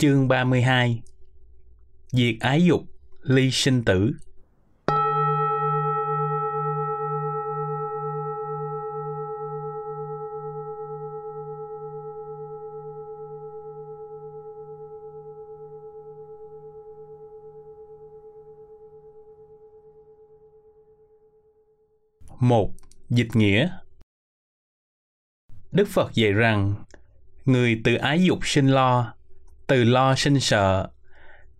Chương 32 Diệt ái dục, ly sinh tử. Một Dịch nghĩa. Đức Phật dạy rằng người từ ái dục sinh lo từ lo sinh sợ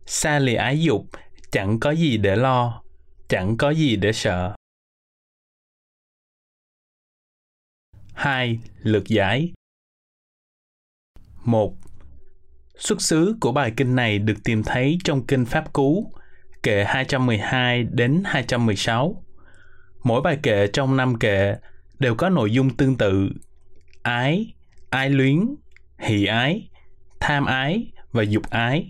xa lìa ái dục chẳng có gì để lo chẳng có gì để sợ hai Lược giải một Xuất xứ của bài kinh này được tìm thấy trong kinh Pháp Cú, kệ 212 đến 216. Mỗi bài kệ trong năm kệ đều có nội dung tương tự. Ái, ái luyến, hỷ ái, tham ái và dục ái.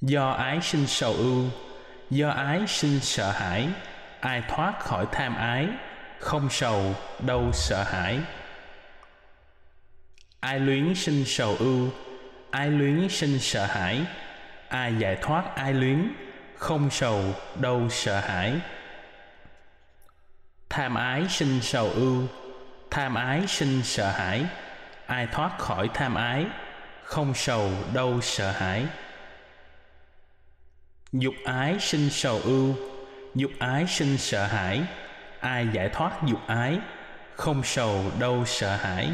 Do ái sinh sầu ưu, do ái sinh sợ hãi, ai thoát khỏi tham ái, không sầu, đâu sợ hãi. Ai luyến sinh sầu ưu, ai luyến sinh sợ hãi, ai giải thoát ai luyến, không sầu, đâu sợ hãi. Tham ái sinh sầu ưu, tham ái sinh sợ hãi, ai thoát khỏi tham ái, không sầu, đâu sợ hãi. Dục ái sinh sầu ưu, dục ái sinh sợ hãi. Ai giải thoát dục ái, không sầu, đâu sợ hãi.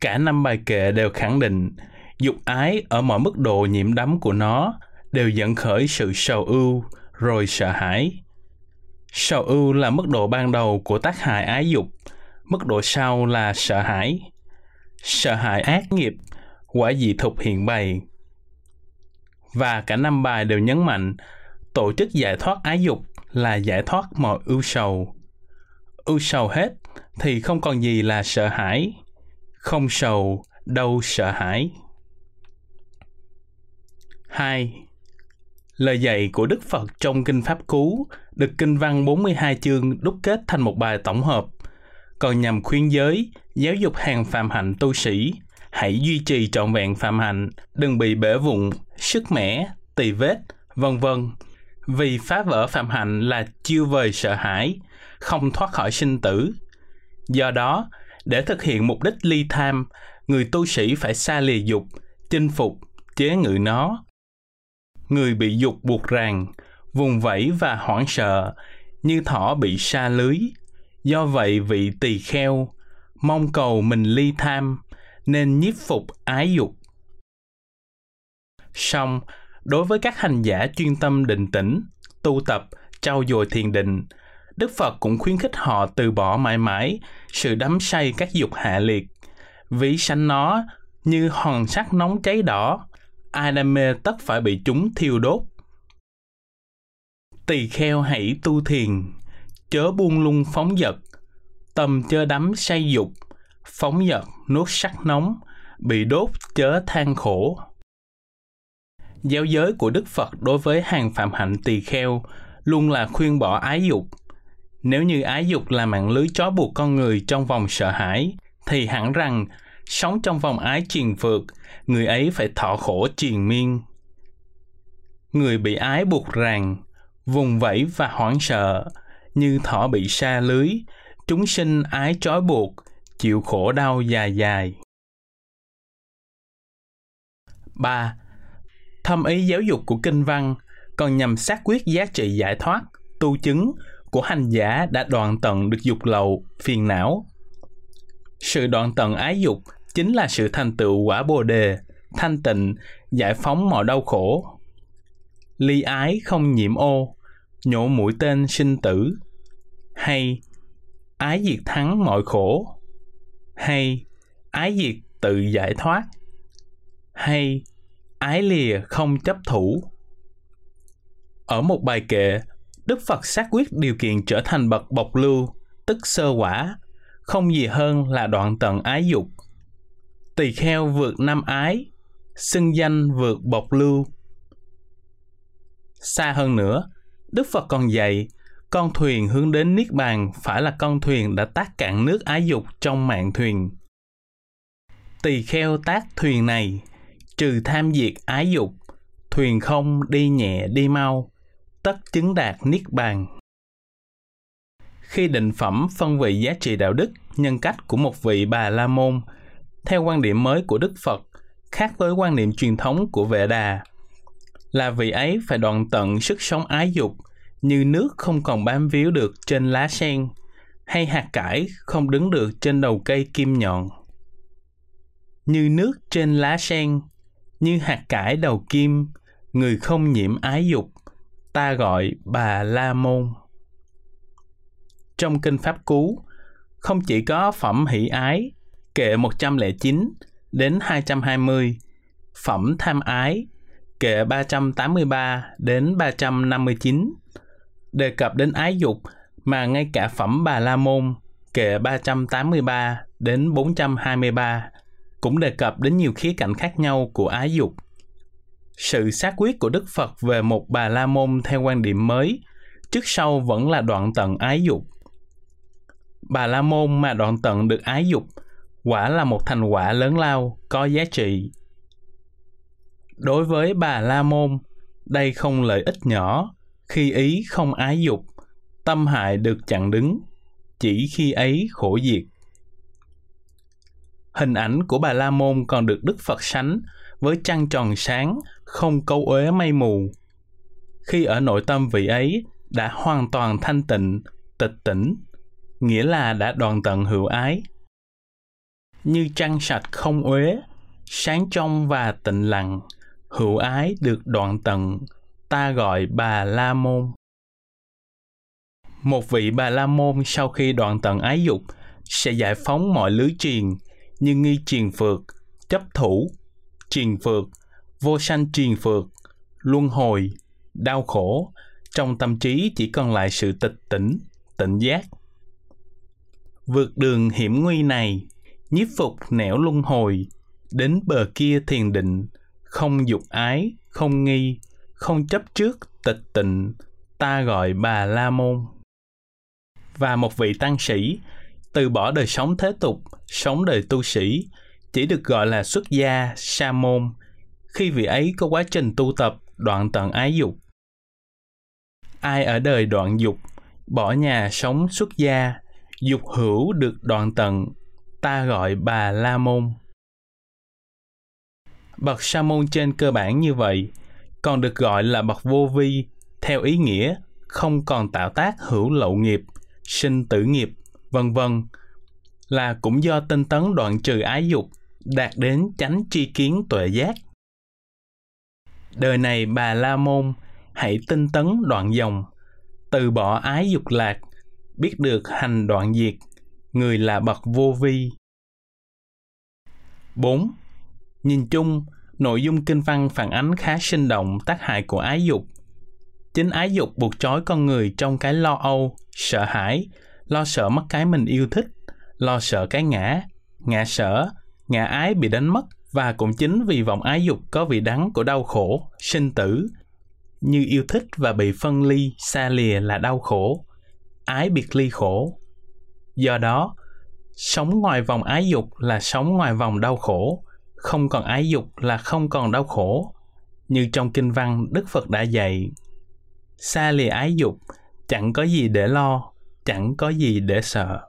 Cả năm bài kệ đều khẳng định, dục ái ở mọi mức độ nhiễm đắm của nó đều dẫn khởi sự sầu ưu, rồi sợ hãi. Sầu ưu là mức độ ban đầu của tác hại ái dục, mức độ sau là sợ hãi sợ hãi ác nghiệp, quả dị thục hiện bày. Và cả năm bài đều nhấn mạnh tổ chức giải thoát ái dục là giải thoát mọi ưu sầu. Ưu sầu hết thì không còn gì là sợ hãi, không sầu đâu sợ hãi. 2. Lời dạy của Đức Phật trong Kinh Pháp Cú được Kinh văn 42 chương đúc kết thành một bài tổng hợp – còn nhằm khuyên giới, giáo dục hàng phạm hạnh tu sĩ, hãy duy trì trọn vẹn phạm hạnh, đừng bị bể vụn, sức mẻ, tỳ vết, vân vân. Vì phá vỡ phạm hạnh là chiêu vời sợ hãi, không thoát khỏi sinh tử. Do đó, để thực hiện mục đích ly tham, người tu sĩ phải xa lìa dục, chinh phục, chế ngự nó. Người bị dục buộc ràng, vùng vẫy và hoảng sợ, như thỏ bị sa lưới, Do vậy vị tỳ kheo mong cầu mình ly tham nên nhiếp phục ái dục. Song, đối với các hành giả chuyên tâm định tĩnh, tu tập, trau dồi thiền định, Đức Phật cũng khuyến khích họ từ bỏ mãi mãi sự đắm say các dục hạ liệt, ví sanh nó như hòn sắt nóng cháy đỏ, ai đam mê tất phải bị chúng thiêu đốt. Tỳ kheo hãy tu thiền, chớ buông lung phóng dật, tâm chớ đắm say dục, phóng dật nuốt sắc nóng, bị đốt chớ than khổ. Giáo giới của Đức Phật đối với hàng phạm hạnh tỳ kheo luôn là khuyên bỏ ái dục. Nếu như ái dục là mạng lưới trói buộc con người trong vòng sợ hãi, thì hẳn rằng sống trong vòng ái triền phượt, người ấy phải thọ khổ triền miên. Người bị ái buộc ràng, vùng vẫy và hoảng sợ, như thỏ bị sa lưới, chúng sinh ái trói buộc, chịu khổ đau dài dài. 3. Thâm ý giáo dục của kinh văn còn nhằm xác quyết giá trị giải thoát, tu chứng của hành giả đã đoạn tận được dục lậu, phiền não. Sự đoạn tận ái dục chính là sự thành tựu quả bồ đề, thanh tịnh, giải phóng mọi đau khổ. Ly ái không nhiễm ô, nhổ mũi tên sinh tử, hay, ái diệt thắng mọi khổ. Hay, ái diệt tự giải thoát. Hay, ái lìa không chấp thủ. Ở một bài kệ, đức phật xác quyết điều kiện trở thành bậc bộc lưu, tức sơ quả, không gì hơn là đoạn tận ái dục. Tỳ kheo vượt năm ái, xưng danh vượt bộc lưu. Xa hơn nữa, đức phật còn dạy con thuyền hướng đến Niết Bàn phải là con thuyền đã tác cạn nước ái dục trong mạng thuyền. tỳ kheo tác thuyền này, trừ tham diệt ái dục, thuyền không đi nhẹ đi mau, tất chứng đạt niết bàn khi định phẩm phân vị giá trị đạo đức, nhân cách của một vị bà la môn, theo quan điểm mới của đức phật, khác với quan niệm truyền thống của vệ đà, là vị ấy phải đoạn tận sức sống ái dục như nước không còn bám víu được trên lá sen hay hạt cải không đứng được trên đầu cây kim nhọn. Như nước trên lá sen như hạt cải đầu kim người không nhiễm ái dục ta gọi bà la môn. Trong kinh pháp cú không chỉ có phẩm hỷ ái kệ 109 đến 220, phẩm tham ái kệ 383 đến 359 đề cập đến ái dục mà ngay cả phẩm Bà La Môn kệ 383 đến 423 cũng đề cập đến nhiều khía cạnh khác nhau của ái dục. Sự xác quyết của Đức Phật về một Bà La Môn theo quan điểm mới, trước sau vẫn là đoạn tận ái dục. Bà La Môn mà đoạn tận được ái dục, quả là một thành quả lớn lao, có giá trị. Đối với Bà La Môn, đây không lợi ích nhỏ, khi ý không ái dục, tâm hại được chặn đứng, chỉ khi ấy khổ diệt. Hình ảnh của Bà La Môn còn được Đức Phật sánh với trăng tròn sáng, không câu uế mây mù. Khi ở nội tâm vị ấy đã hoàn toàn thanh tịnh, tịch tỉnh, nghĩa là đã đoàn tận hữu ái. Như trăng sạch không uế, sáng trong và tịnh lặng, hữu ái được đoạn tận, ta gọi bà La Môn. Một vị bà La Môn sau khi đoạn tận ái dục sẽ giải phóng mọi lưới triền như nghi triền phượt, chấp thủ, triền phượt, vô sanh triền phượt, luân hồi, đau khổ, trong tâm trí chỉ còn lại sự tịch tỉnh, tỉnh giác. Vượt đường hiểm nguy này, nhiếp phục nẻo luân hồi, đến bờ kia thiền định, không dục ái, không nghi, không chấp trước, tịch tịnh, ta gọi bà La Môn. Và một vị tăng sĩ, từ bỏ đời sống thế tục, sống đời tu sĩ, chỉ được gọi là xuất gia, sa môn, khi vị ấy có quá trình tu tập đoạn tận ái dục. Ai ở đời đoạn dục, bỏ nhà sống xuất gia, dục hữu được đoạn tận, ta gọi bà La Môn. Bậc Sa môn trên cơ bản như vậy, còn được gọi là bậc vô vi theo ý nghĩa không còn tạo tác hữu lậu nghiệp, sinh tử nghiệp, vân vân là cũng do tinh tấn đoạn trừ ái dục đạt đến chánh tri kiến tuệ giác. Đời này bà La Môn hãy tinh tấn đoạn dòng, từ bỏ ái dục lạc, biết được hành đoạn diệt, người là bậc vô vi. 4. Nhìn chung, nội dung kinh văn phản ánh khá sinh động tác hại của ái dục. Chính ái dục buộc trói con người trong cái lo âu, sợ hãi, lo sợ mất cái mình yêu thích, lo sợ cái ngã, ngã sợ, ngã ái bị đánh mất và cũng chính vì vọng ái dục có vị đắng của đau khổ, sinh tử, như yêu thích và bị phân ly, xa lìa là đau khổ, ái biệt ly khổ. Do đó, sống ngoài vòng ái dục là sống ngoài vòng đau khổ, không còn ái dục là không còn đau khổ. Như trong kinh văn Đức Phật đã dạy, xa lìa ái dục, chẳng có gì để lo, chẳng có gì để sợ.